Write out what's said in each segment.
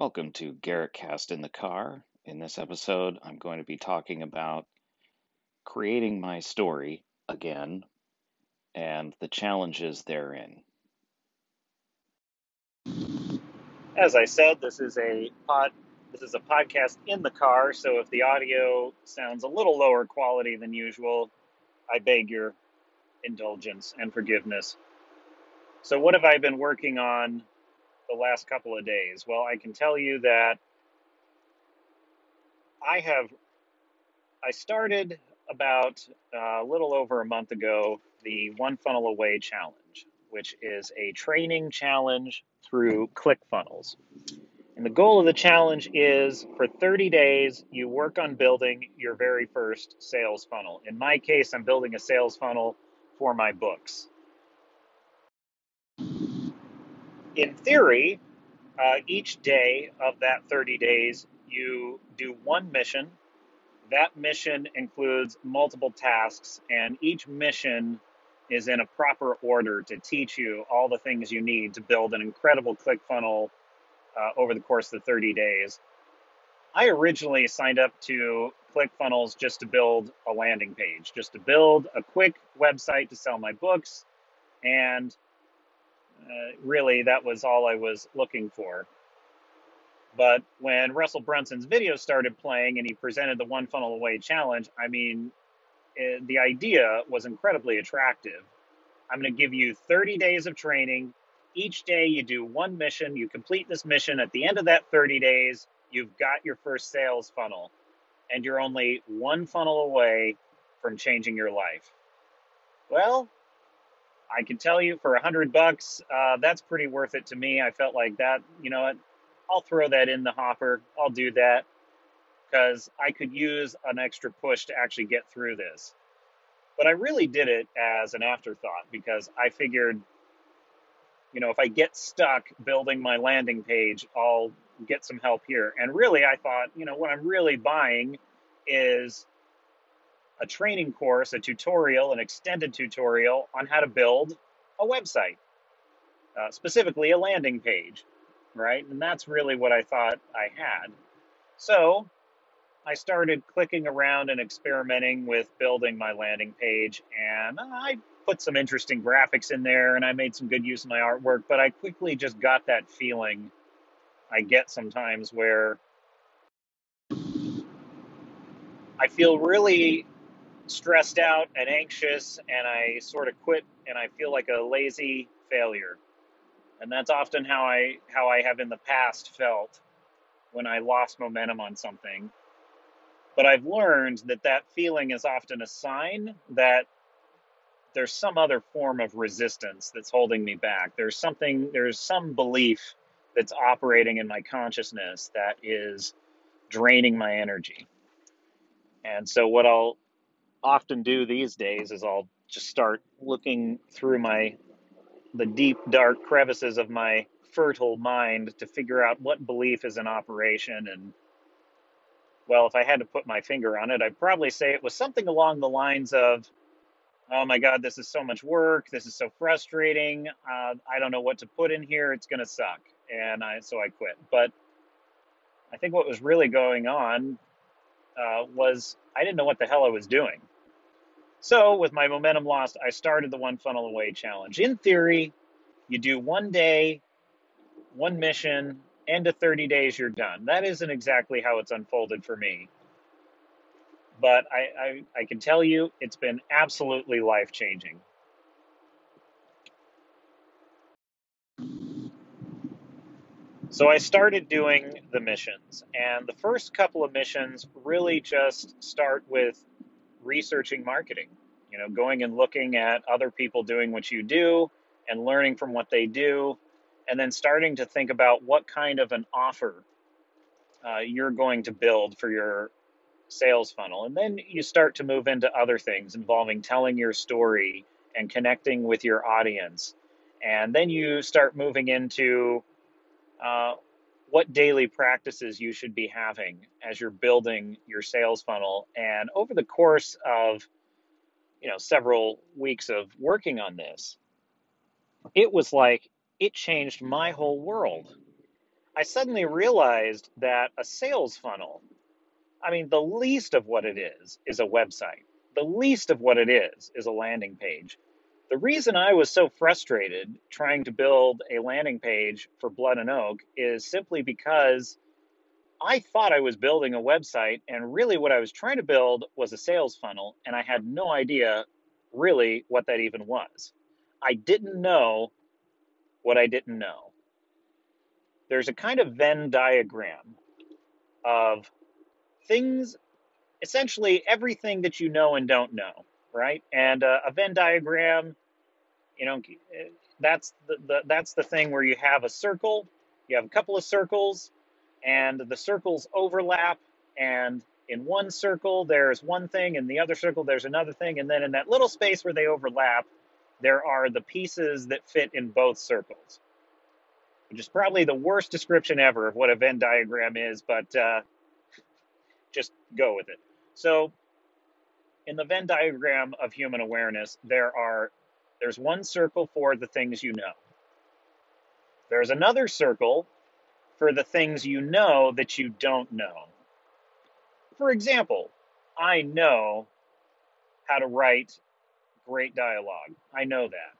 Welcome to Garrett Cast in the Car. In this episode, I'm going to be talking about creating my story again and the challenges therein. As I said, this is a pod this is a podcast in the car, so if the audio sounds a little lower quality than usual, I beg your indulgence and forgiveness. So what have I been working on the last couple of days? Well, I can tell you that I have I started about uh, a little over a month ago the One Funnel Away Challenge, which is a training challenge through ClickFunnels. And the goal of the challenge is for 30 days, you work on building your very first sales funnel. In my case, I'm building a sales funnel for my books. In theory, uh, each day of that 30 days, you do one mission. That mission includes multiple tasks, and each mission is in a proper order to teach you all the things you need to build an incredible ClickFunnel uh, over the course of the 30 days. I originally signed up to ClickFunnels just to build a landing page, just to build a quick website to sell my books. And uh, really, that was all I was looking for. But when Russell Brunson's video started playing and he presented the One Funnel Away challenge, I mean, it, the idea was incredibly attractive. I'm going to give you 30 days of training. Each day you do one mission, you complete this mission. At the end of that 30 days, you've got your first sales funnel, and you're only one funnel away from changing your life. Well, I can tell you for a hundred bucks, uh, that's pretty worth it to me. I felt like that, you know, what? I'll throw that in the hopper. I'll do that because I could use an extra push to actually get through this. But I really did it as an afterthought because I figured, you know, if I get stuck building my landing page, I'll get some help here. And really, I thought, you know, what I'm really buying is a training course, a tutorial, an extended tutorial on how to build a website, uh, specifically a landing page, right? And that's really what I thought I had. So I started clicking around and experimenting with building my landing page, and I put some interesting graphics in there and I made some good use of my artwork, but I quickly just got that feeling I get sometimes where I feel really stressed out and anxious and I sort of quit and I feel like a lazy failure. And that's often how I how I have in the past felt when I lost momentum on something. But I've learned that that feeling is often a sign that there's some other form of resistance that's holding me back. There's something there's some belief that's operating in my consciousness that is draining my energy. And so what I'll often do these days is I'll just start looking through my the deep dark crevices of my fertile mind to figure out what belief is in operation. And well if I had to put my finger on it I'd probably say it was something along the lines of oh my god this is so much work. This is so frustrating. Uh, I don't know what to put in here. It's gonna suck. And I so I quit. But I think what was really going on uh, was I didn't know what the hell I was doing so, with my momentum lost, I started the One Funnel Away challenge. In theory, you do one day, one mission, and to 30 days, you're done. That isn't exactly how it's unfolded for me. But I, I, I can tell you, it's been absolutely life changing. So I started doing the missions, and the first couple of missions really just start with researching marketing. You know, going and looking at other people doing what you do and learning from what they do, and then starting to think about what kind of an offer uh, you're going to build for your sales funnel. And then you start to move into other things involving telling your story and connecting with your audience. And then you start moving into uh, what daily practices you should be having as you're building your sales funnel. And over the course of you know several weeks of working on this, it was like it changed my whole world. I suddenly realized that a sales funnel, I mean, the least of what it is, is a website. The least of what it is, is a landing page. The reason I was so frustrated trying to build a landing page for Blood and Oak is simply because I thought I was building a website, and really what I was trying to build was a sales funnel, and I had no idea really what that even was. I didn't know what I didn't know. There's a kind of Venn diagram of things, essentially everything that you know and don't know, right? And uh, a Venn diagram, you know, that's the, the that's the thing where you have a circle, you have a couple of circles, and the circles overlap, and in one circle there's one thing, in the other circle there's another thing, and then in that little space where they overlap, there are the pieces that fit in both circles, which is probably the worst description ever of what a Venn diagram is, but uh, just go with it. So, in the Venn diagram of human awareness, there are there's one circle for the things you know. There's another circle for the things you know that you don't know. For example, I know how to write great dialogue. I know that.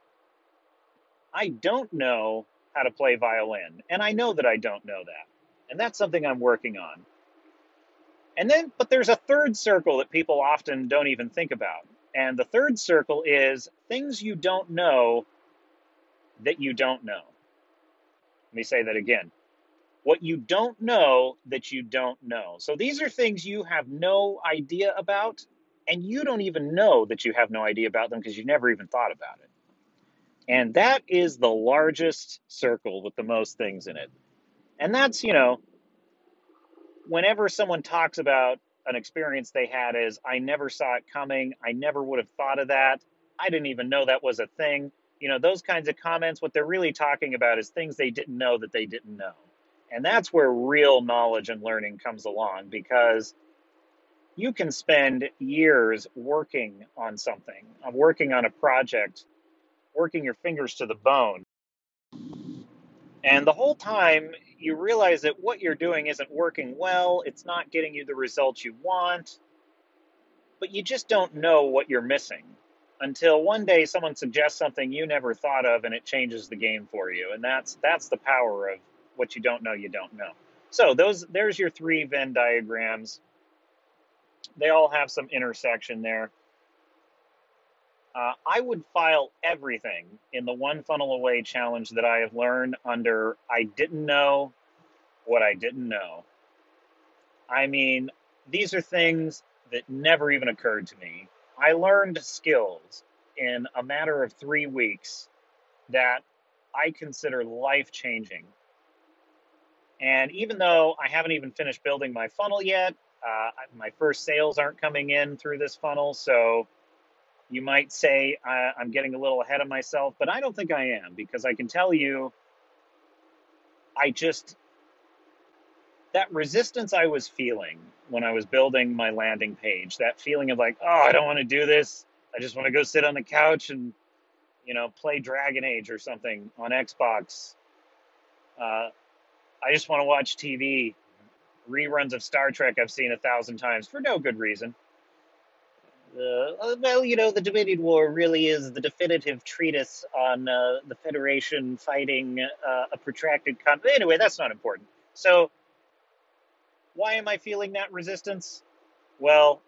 I don't know how to play violin, and I know that I don't know that. And that's something I'm working on. And then, but there's a third circle that people often don't even think about. And the third circle is things you don't know that you don't know. Let me say that again. What you don't know that you don't know. So these are things you have no idea about and you don't even know that you have no idea about them because you never even thought about it. And that is the largest circle with the most things in it. And that's, you know, whenever someone talks about an experience they had as I never saw it coming, I never would have thought of that, I didn't even know that was a thing. You know, those kinds of comments, what they're really talking about is things they didn't know that they didn't know. And that's where real knowledge and learning comes along because you can spend years working on something, working on a project, working your fingers to the bone. And the whole time, you realize that what you're doing isn't working well, it's not getting you the results you want, but you just don't know what you're missing until one day someone suggests something you never thought of and it changes the game for you. And that's that's the power of what you don't know you don't know. So those there's your three Venn diagrams they all have some intersection there. Uh, I would file everything in the one funnel away challenge that I have learned under I didn't know what I didn't know. I mean, these are things that never even occurred to me. I learned skills in a matter of three weeks that I consider life changing. And even though I haven't even finished building my funnel yet, uh, my first sales aren't coming in through this funnel, so you might say I'm getting a little ahead of myself, but I don't think I am because I can tell you, I just, that resistance I was feeling when I was building my landing page, that feeling of like, oh, I don't want to do this. I just want to go sit on the couch and, you know, play Dragon Age or something on Xbox. Uh, I just want to watch TV reruns of Star Trek I've seen a thousand times for no good reason. Uh, well, you know, the Dominion War really is the definitive treatise on uh, the Federation fighting uh, a protracted conflict. Anyway, that's not important. So, why am I feeling that resistance? Well,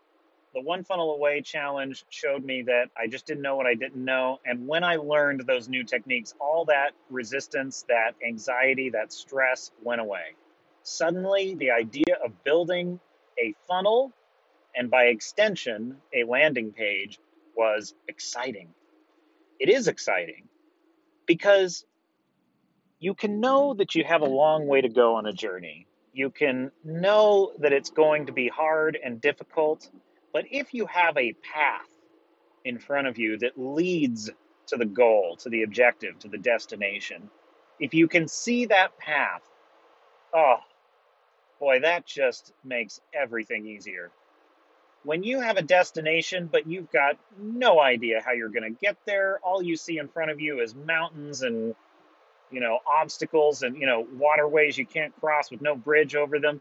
the One Funnel Away challenge showed me that I just didn't know what I didn't know. And when I learned those new techniques, all that resistance, that anxiety, that stress went away suddenly the idea of building a funnel and by extension a landing page was exciting. It is exciting because you can know that you have a long way to go on a journey. You can know that it's going to be hard and difficult, but if you have a path in front of you that leads to the goal, to the objective, to the destination, if you can see that path, oh, boy, that just makes everything easier. When you have a destination, but you've got no idea how you're going to get there, all you see in front of you is mountains and you know, obstacles and, you know, waterways you can't cross with no bridge over them.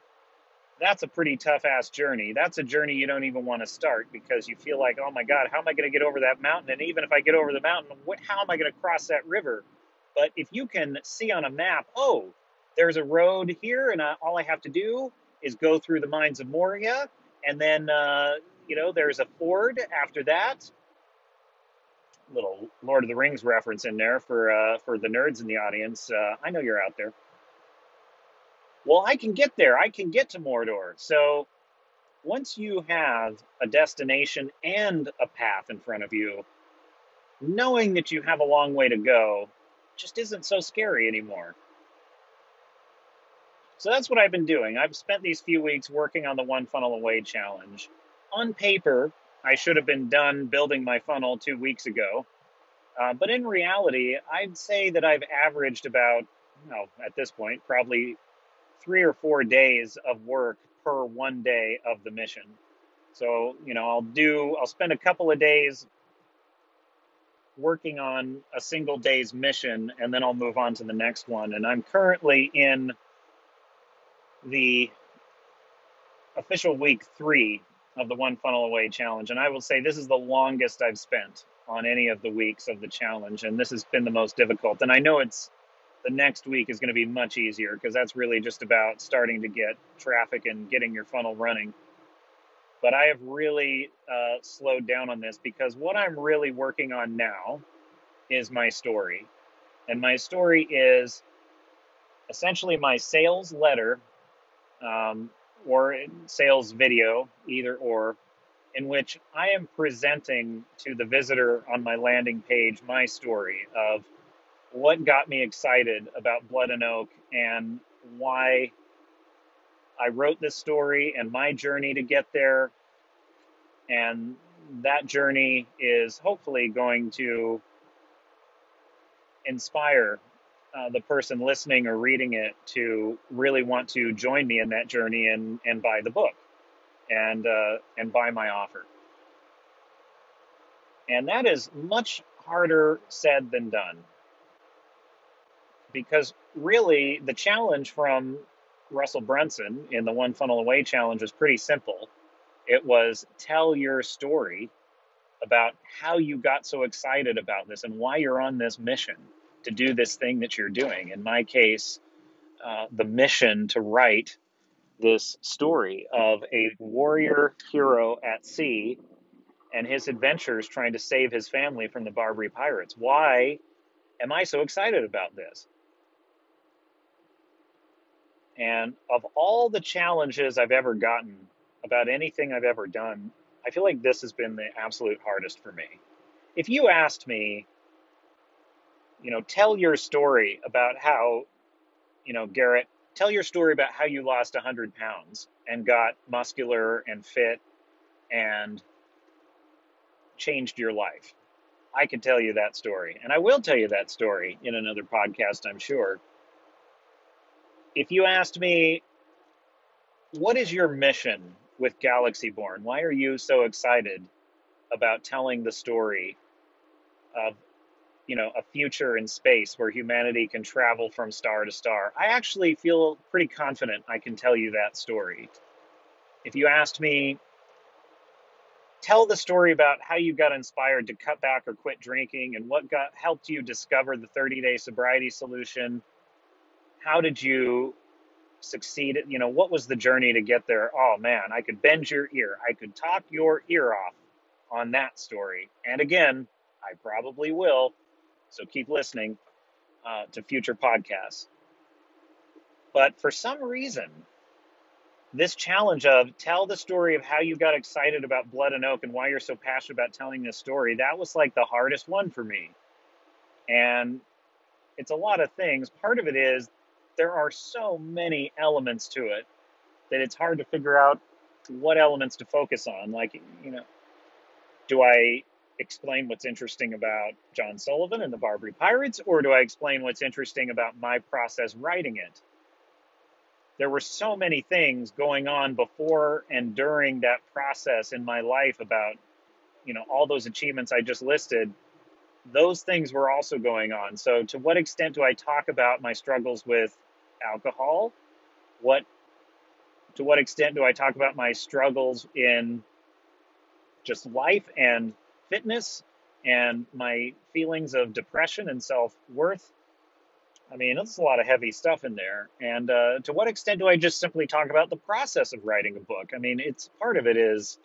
That's a pretty tough ass journey. That's a journey you don't even want to start because you feel like, oh my God, how am I going to get over that mountain? And even if I get over the mountain, what, how am I going to cross that river? But if you can see on a map, oh, there's a road here, and uh, all I have to do is go through the mines of Moria, and then, uh, you know, there's a ford after that, little Lord of the Rings reference in there for uh, for the nerds in the audience. Uh, I know you're out there. Well, I can get there. I can get to Mordor. So once you have a destination and a path in front of you, knowing that you have a long way to go just isn't so scary anymore. So that's what I've been doing. I've spent these few weeks working on the One Funnel Away challenge. On paper, I should have been done building my funnel two weeks ago. Uh, but in reality, I'd say that I've averaged about, well, at this point, probably three or four days of work per one day of the mission. So, you know, I'll do, I'll spend a couple of days working on a single day's mission and then I'll move on to the next one. And I'm currently in the official week three of the One Funnel Away challenge. And I will say this is the longest I've spent on any of the weeks of the challenge. And this has been the most difficult. And I know it's the next week is going to be much easier because that's really just about starting to get traffic and getting your funnel running. But I have really uh, slowed down on this because what I'm really working on now is my story. And my story is essentially my sales letter um, or sales video, either or, in which I am presenting to the visitor on my landing page my story of what got me excited about Blood and Oak and why I wrote this story and my journey to get there. And that journey is hopefully going to inspire uh, the person listening or reading it to really want to join me in that journey and, and buy the book and uh, and buy my offer. And that is much harder said than done because really the challenge from Russell Brunson in the One Funnel Away challenge was pretty simple. It was tell your story about how you got so excited about this and why you're on this mission to do this thing that you're doing. In my case, uh, the mission to write this story of a warrior hero at sea and his adventures trying to save his family from the Barbary pirates. Why am I so excited about this? And of all the challenges I've ever gotten about anything I've ever done, I feel like this has been the absolute hardest for me. If you asked me, you know, tell your story about how, you know, Garrett, tell your story about how you lost 100 pounds and got muscular and fit and changed your life. I could tell you that story. And I will tell you that story in another podcast, I'm sure. If you asked me, what is your mission with Galaxy Born? Why are you so excited about telling the story of you know a future in space where humanity can travel from star to star. I actually feel pretty confident i can tell you that story. If you asked me tell the story about how you got inspired to cut back or quit drinking and what got helped you discover the 30 day sobriety solution how did you succeed? You know what was the journey to get there? Oh man i could bend your ear. I could talk your ear off on that story. And again i probably will so keep listening uh, to future podcasts. But for some reason, this challenge of tell the story of how you got excited about Blood and Oak and why you're so passionate about telling this story, that was like the hardest one for me. And it's a lot of things. Part of it is there are so many elements to it that it's hard to figure out what elements to focus on. Like, you know, do I explain what's interesting about John Sullivan and the Barbary Pirates, or do I explain what's interesting about my process writing it? There were so many things going on before and during that process in my life about, you know, all those achievements I just listed those things were also going on. So, to what extent do I talk about my struggles with alcohol? What to what extent do I talk about my struggles in just life and fitness and my feelings of depression and self worth? I mean, that's a lot of heavy stuff in there. And uh, to what extent do I just simply talk about the process of writing a book? I mean, it's part of it is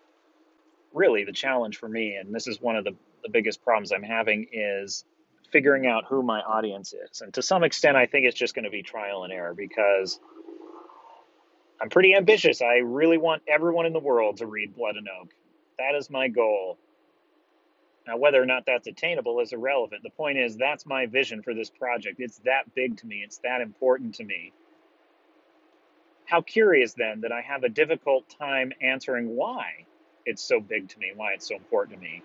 really the challenge for me, and this is one of the, the biggest problems I'm having is figuring out who my audience is. And to some extent, I think it's just going to be trial and error because I'm pretty ambitious. I really want everyone in the world to read Blood and Oak. That is my goal. Now, whether or not that's attainable is irrelevant. The point is, that's my vision for this project. It's that big to me, it's that important to me. How curious then that I have a difficult time answering why it's so big to me, why it's so important to me.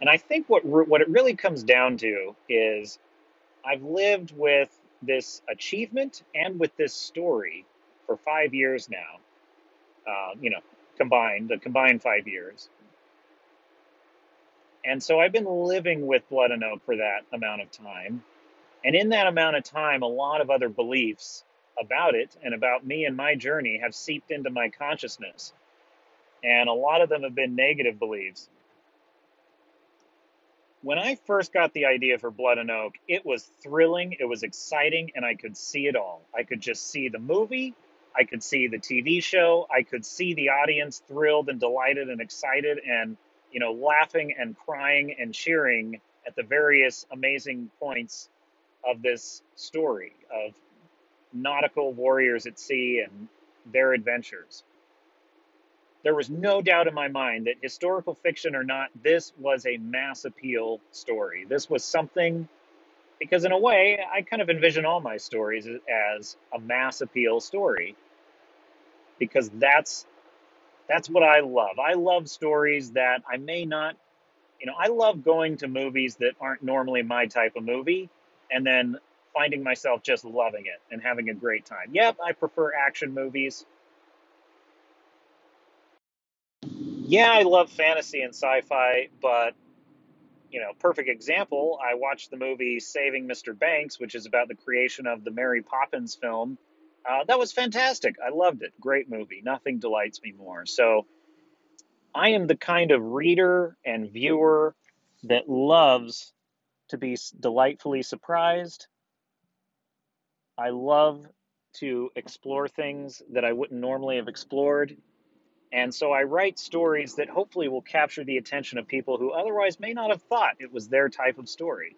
And I think what what it really comes down to is I've lived with this achievement and with this story for five years now. Uh, you know, combined the combined five years. And so I've been living with Blood and Oak for that amount of time. And in that amount of time, a lot of other beliefs about it and about me and my journey have seeped into my consciousness. And a lot of them have been negative beliefs. When I first got the idea for Blood and Oak, it was thrilling, it was exciting, and I could see it all. I could just see the movie, I could see the TV show, I could see the audience thrilled and delighted and excited and you know, laughing and crying and cheering at the various amazing points of this story of nautical warriors at sea and their adventures. There was no doubt in my mind that historical fiction or not, this was a mass appeal story. This was something, because in a way, I kind of envision all my stories as a mass appeal story, because that's that's what I love. I love stories that I may not, you know, I love going to movies that aren't normally my type of movie and then finding myself just loving it and having a great time. Yep, I prefer action movies. Yeah, I love fantasy and sci fi, but, you know, perfect example, I watched the movie Saving Mr. Banks, which is about the creation of the Mary Poppins film uh, that was fantastic. I loved it. Great movie. Nothing delights me more. So I am the kind of reader and viewer that loves to be delightfully surprised. I love to explore things that I wouldn't normally have explored. And so I write stories that hopefully will capture the attention of people who otherwise may not have thought it was their type of story.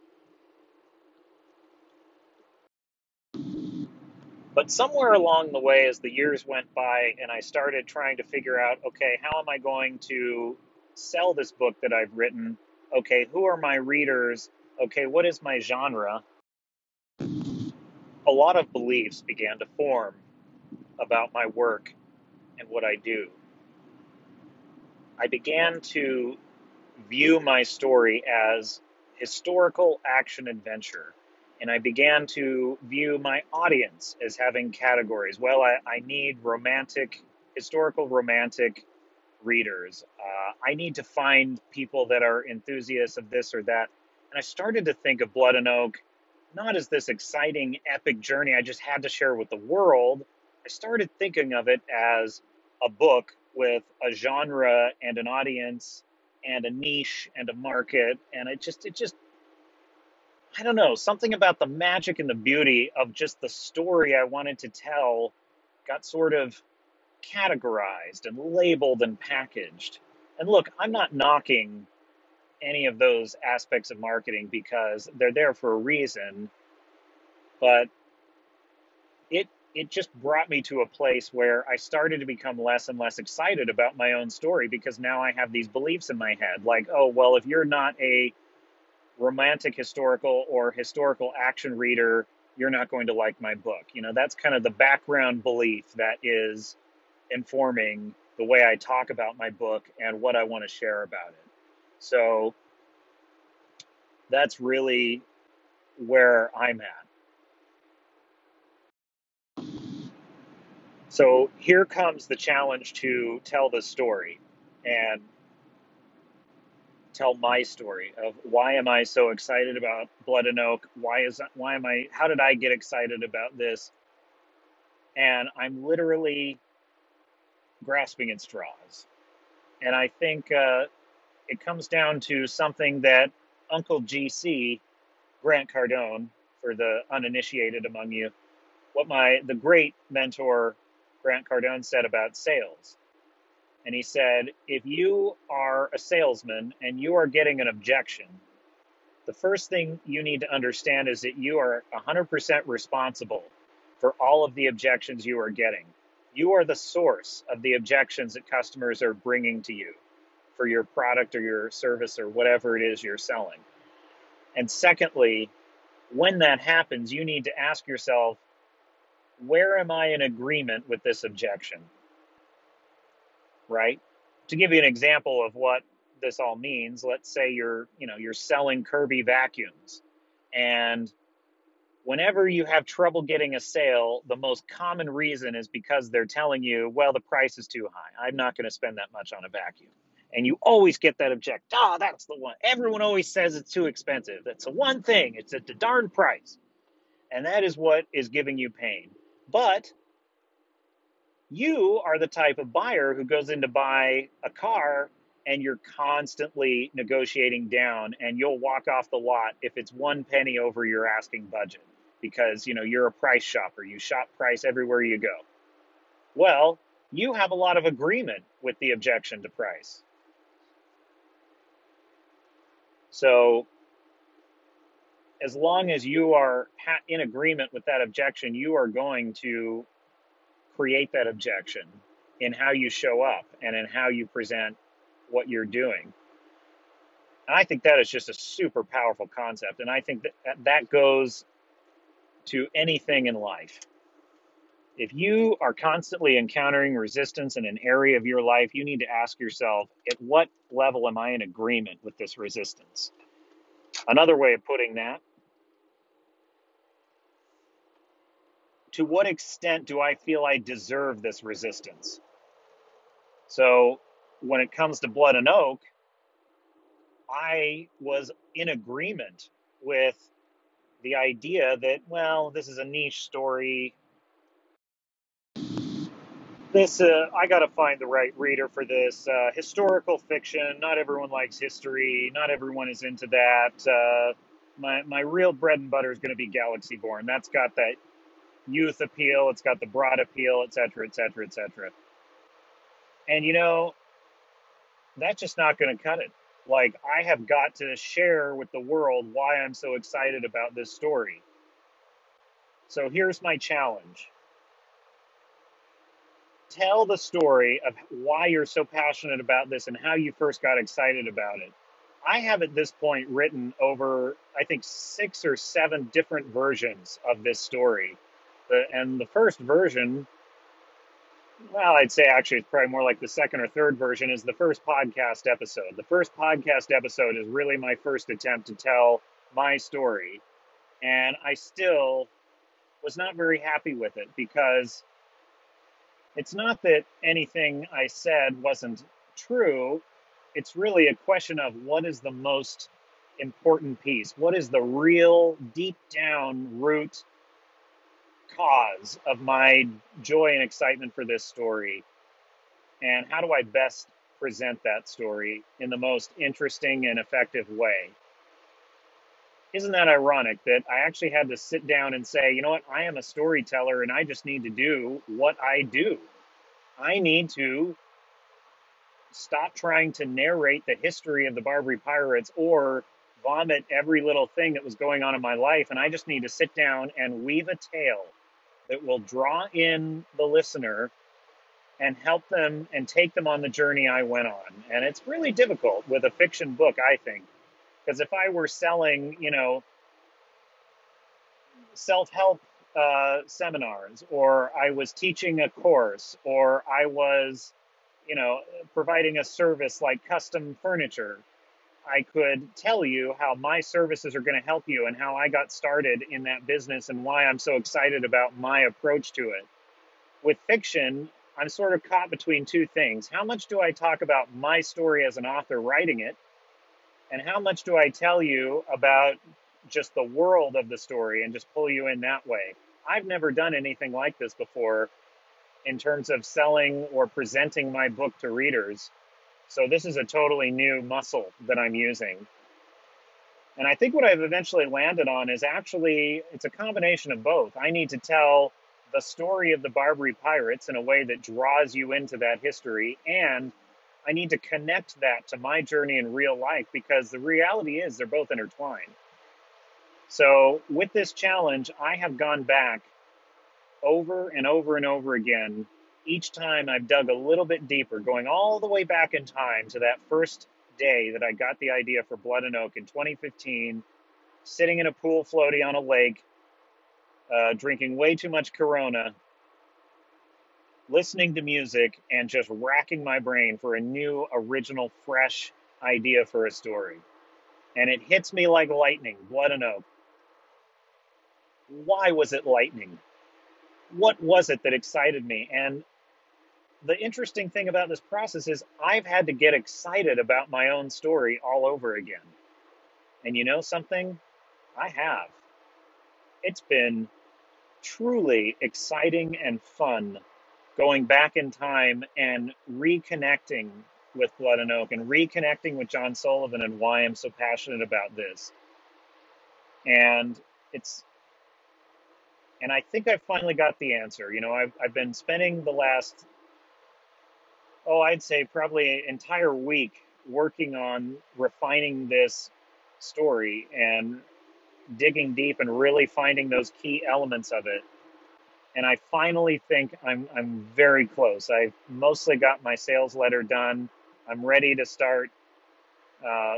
But somewhere along the way, as the years went by and I started trying to figure out, okay, how am I going to sell this book that I've written? Okay, who are my readers? Okay, what is my genre? A lot of beliefs began to form about my work and what I do. I began to view my story as historical action adventure and I began to view my audience as having categories. Well, I, I need romantic, historical romantic readers. Uh, I need to find people that are enthusiasts of this or that. And I started to think of Blood and Oak not as this exciting, epic journey I just had to share with the world. I started thinking of it as a book with a genre and an audience and a niche and a market and it just it just I don't know, something about the magic and the beauty of just the story I wanted to tell got sort of categorized and labeled and packaged. And look, I'm not knocking any of those aspects of marketing because they're there for a reason, but it it just brought me to a place where I started to become less and less excited about my own story because now I have these beliefs in my head like, oh, well, if you're not a romantic historical or historical action reader, you're not going to like my book. You know, that's kind of the background belief that is informing the way I talk about my book and what I want to share about it. So that's really where I'm at. So here comes the challenge to tell the story. And tell my story of why am I so excited about Blood and Oak? Why is why am I how did I get excited about this? And I'm literally grasping at straws. And I think uh, it comes down to something that Uncle GC, Grant Cardone, for the uninitiated among you, what my the great mentor Grant Cardone said about sales. And he said, if you are a salesman and you are getting an objection, the first thing you need to understand is that you are 100% responsible for all of the objections you are getting. You are the source of the objections that customers are bringing to you for your product or your service or whatever it is you're selling. And secondly, when that happens, you need to ask yourself, where am I in agreement with this objection? Right? To give you an example of what this all means, let's say you're, you know, you're selling Kirby vacuums and whenever you have trouble getting a sale, the most common reason is because they're telling you, well, the price is too high. I'm not going to spend that much on a vacuum. And you always get that object. Oh, that's the one. Everyone always says it's too expensive. That's the one thing. It's at the darn price. And that is what is giving you pain. But you are the type of buyer who goes in to buy a car and you're constantly negotiating down and you'll walk off the lot if it's one penny over your asking budget because you know you're a price shopper. You shop price everywhere you go. Well you have a lot of agreement with the objection to price. So as long as you are in agreement with that objection you are going to create that objection in how you show up and in how you present what you're doing and i think that is just a super powerful concept and i think that that goes to anything in life. If you are constantly encountering resistance in an area of your life, you need to ask yourself, at what level am I in agreement with this resistance? Another way of putting that, to what extent do I feel I deserve this resistance? So, when it comes to blood and oak, I was in agreement with the idea that, well, this is a niche story. This, uh, I got to find the right reader for this. Uh, historical fiction, not everyone likes history, not everyone is into that. Uh, my, my real bread and butter is going to be Galaxy Born. That's got that youth appeal, it's got the broad appeal, et cetera, et cetera, et cetera. And you know, that's just not going to cut it like I have got to share with the world why I'm so excited about this story. So here's my challenge. Tell the story of why you're so passionate about this and how you first got excited about it. I have at this point written over, I think, six or seven different versions of this story. And the first version well, I'd say actually it's probably more like the second or third version is the first podcast episode. The first podcast episode is really my first attempt to tell my story. And I still was not very happy with it because it's not that anything I said wasn't true. It's really a question of what is the most important piece? What is the real deep down root cause of my joy and excitement for this story? And how do I best present that story in the most interesting and effective way? Isn't that ironic that I actually had to sit down and say, you know what, I am a storyteller and I just need to do what I do. I need to stop trying to narrate the history of the Barbary Pirates or vomit every little thing that was going on in my life. And I just need to sit down and weave a tale that will draw in the listener and help them and take them on the journey I went on. And it's really difficult with a fiction book, I think, because if I were selling, you know, self help uh, seminars, or I was teaching a course, or I was, you know, providing a service like custom furniture, I could tell you how my services are going to help you and how I got started in that business and why I'm so excited about my approach to it. With fiction, I'm sort of caught between two things. How much do I talk about my story as an author writing it? And how much do I tell you about just the world of the story and just pull you in that way? I've never done anything like this before in terms of selling or presenting my book to readers. So this is a totally new muscle that I'm using. And I think what I've eventually landed on is actually it's a combination of both. I need to tell the story of the Barbary pirates in a way that draws you into that history and I need to connect that to my journey in real life because the reality is they're both intertwined. So, with this challenge, I have gone back over and over and over again. Each time I've dug a little bit deeper, going all the way back in time to that first day that I got the idea for Blood and Oak in 2015, sitting in a pool floaty on a lake, uh, drinking way too much Corona, listening to music, and just racking my brain for a new, original, fresh idea for a story. And it hits me like lightning Blood and Oak. Why was it lightning? What was it that excited me? And the interesting thing about this process is I've had to get excited about my own story all over again. And you know something? I have. It's been truly exciting and fun going back in time and reconnecting with Blood and Oak and reconnecting with John Sullivan and why I'm so passionate about this. And it's and I think I finally got the answer. You know, I've I've been spending the last oh, I'd say probably an entire week working on refining this story and digging deep and really finding those key elements of it. And I finally think I'm I'm very close. I've mostly got my sales letter done. I'm ready to start uh,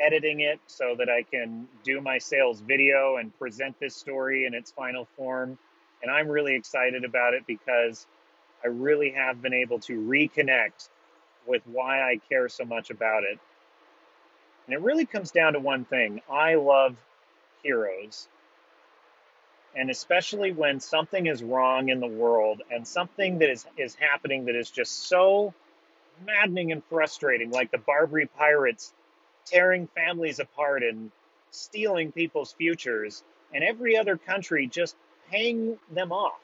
editing it so that I can do my sales video and present this story in its final form. And I'm really excited about it because I really have been able to reconnect with why I care so much about it. And it really comes down to one thing I love heroes. And especially when something is wrong in the world and something that is, is happening that is just so maddening and frustrating, like the Barbary pirates tearing families apart and stealing people's futures, and every other country just paying them off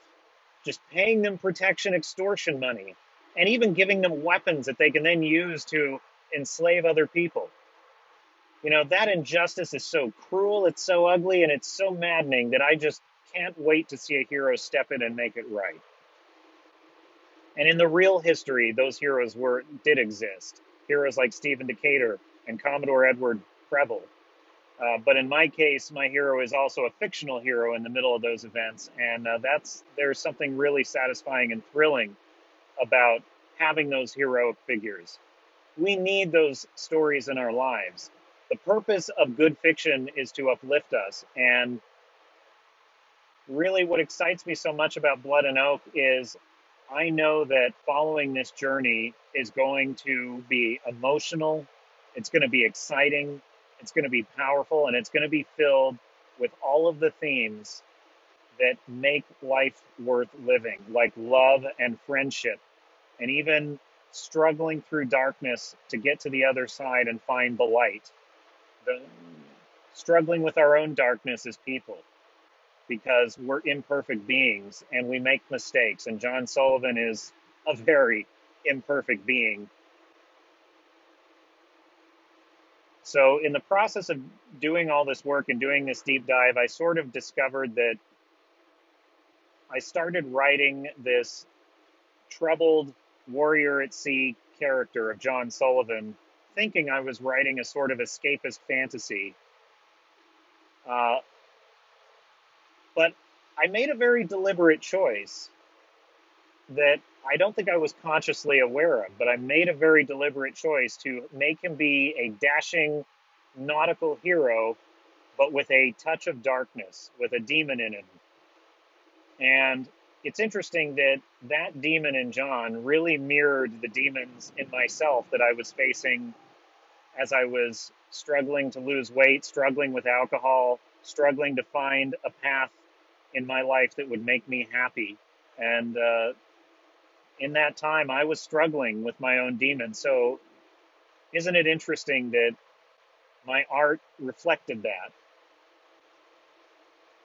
just paying them protection extortion money, and even giving them weapons that they can then use to enslave other people. You know, that injustice is so cruel, it's so ugly, and it's so maddening that I just can't wait to see a hero step in and make it right. And in the real history, those heroes were did exist. Heroes like Stephen Decatur and Commodore Edward Preble uh, but in my case, my hero is also a fictional hero in the middle of those events, and uh, that's there's something really satisfying and thrilling about having those heroic figures. We need those stories in our lives. The purpose of good fiction is to uplift us, and really, what excites me so much about Blood and Oak is I know that following this journey is going to be emotional. It's going to be exciting it's going to be powerful and it's going to be filled with all of the themes that make life worth living, like love and friendship, and even struggling through darkness to get to the other side and find the light. The, struggling with our own darkness as people because we're imperfect beings and we make mistakes. And John Sullivan is a very imperfect being So, in the process of doing all this work and doing this deep dive, I sort of discovered that I started writing this troubled warrior at sea character of John Sullivan, thinking I was writing a sort of escapist fantasy. Uh, but I made a very deliberate choice that I don't think I was consciously aware of, but I made a very deliberate choice to make him be a dashing nautical hero, but with a touch of darkness, with a demon in him. And it's interesting that that demon in John really mirrored the demons in myself that I was facing as I was struggling to lose weight, struggling with alcohol, struggling to find a path in my life that would make me happy. And uh, in that time, I was struggling with my own demons. So, isn't it interesting that my art reflected that.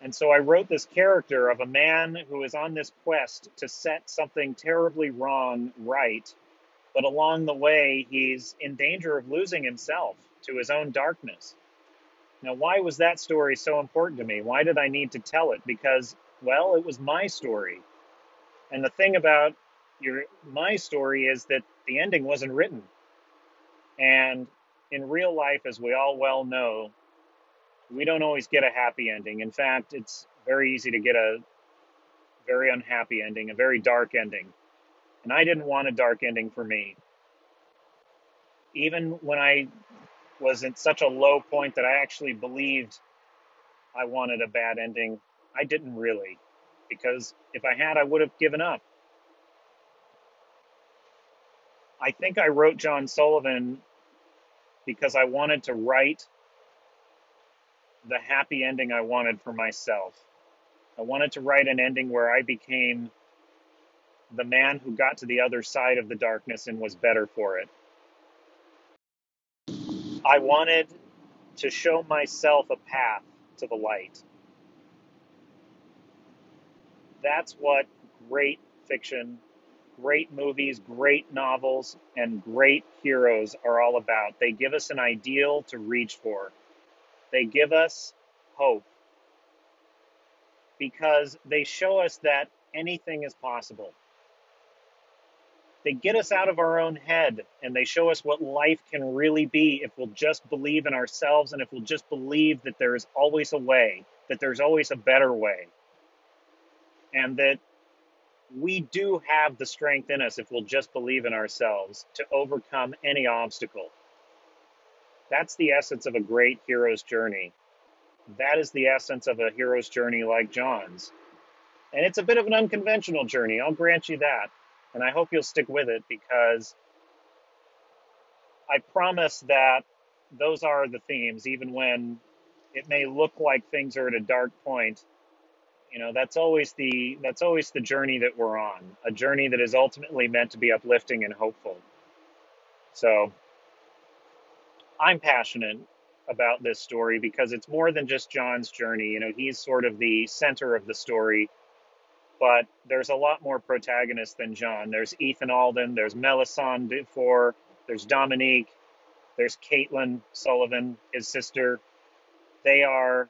And so I wrote this character of a man who is on this quest to set something terribly wrong right, but along the way, he's in danger of losing himself to his own darkness. Now, why was that story so important to me? Why did I need to tell it? Because, well, it was my story. And the thing about your my story is that the ending wasn't written. And in real life, as we all well know, we don't always get a happy ending. In fact, it's very easy to get a very unhappy ending, a very dark ending. And I didn't want a dark ending for me. Even when I was at such a low point that I actually believed I wanted a bad ending, I didn't really. Because if I had, I would have given up. I think I wrote John Sullivan because I wanted to write the happy ending I wanted for myself. I wanted to write an ending where I became the man who got to the other side of the darkness and was better for it. I wanted to show myself a path to the light. That's what great fiction, great movies, great novels, and great heroes are all about. They give us an ideal to reach for. They give us hope because they show us that anything is possible. They get us out of our own head and they show us what life can really be if we'll just believe in ourselves and if we'll just believe that there is always a way, that there's always a better way, and that we do have the strength in us if we'll just believe in ourselves to overcome any obstacle. That's the essence of a great hero's journey. That is the essence of a hero's journey like John's. And it's a bit of an unconventional journey, I'll grant you that. And I hope you'll stick with it because I promise that those are the themes, even when it may look like things are at a dark point. You know, that's always the that's always the journey that we're on, a journey that is ultimately meant to be uplifting and hopeful. So I'm passionate about this story because it's more than just John's journey. You know, he's sort of the center of the story, but there's a lot more protagonists than John. There's Ethan Alden, there's Melisande Dufour, there's Dominique, there's Caitlin Sullivan, his sister. They are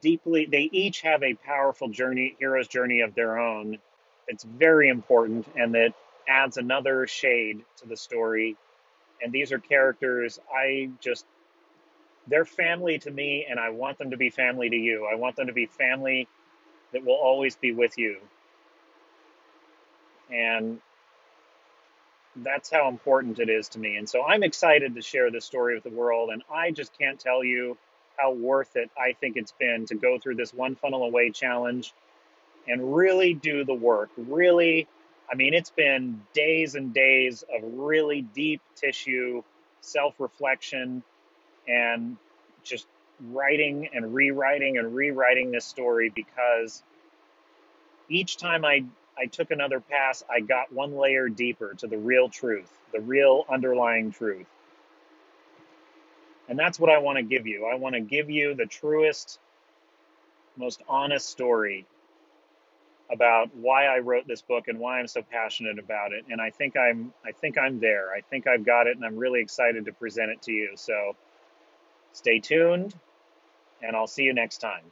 deeply, they each have a powerful journey, hero's journey of their own. It's very important and that adds another shade to the story and these are characters I just they're family to me and I want them to be family to you. I want them to be family that will always be with you. And that's how important it is to me. And so I'm excited to share this story with the world. And I just can't tell you how worth it I think it's been to go through this one funnel away challenge and really do the work, really I mean, it's been days and days of really deep tissue, self reflection, and just writing and rewriting and rewriting this story because each time I, I took another pass, I got one layer deeper to the real truth, the real underlying truth. And that's what I want to give you. I want to give you the truest, most honest story about why I wrote this book and why I'm so passionate about it. And I think I'm I think I'm there. I think I've got it and I'm really excited to present it to you. So stay tuned and I'll see you next time.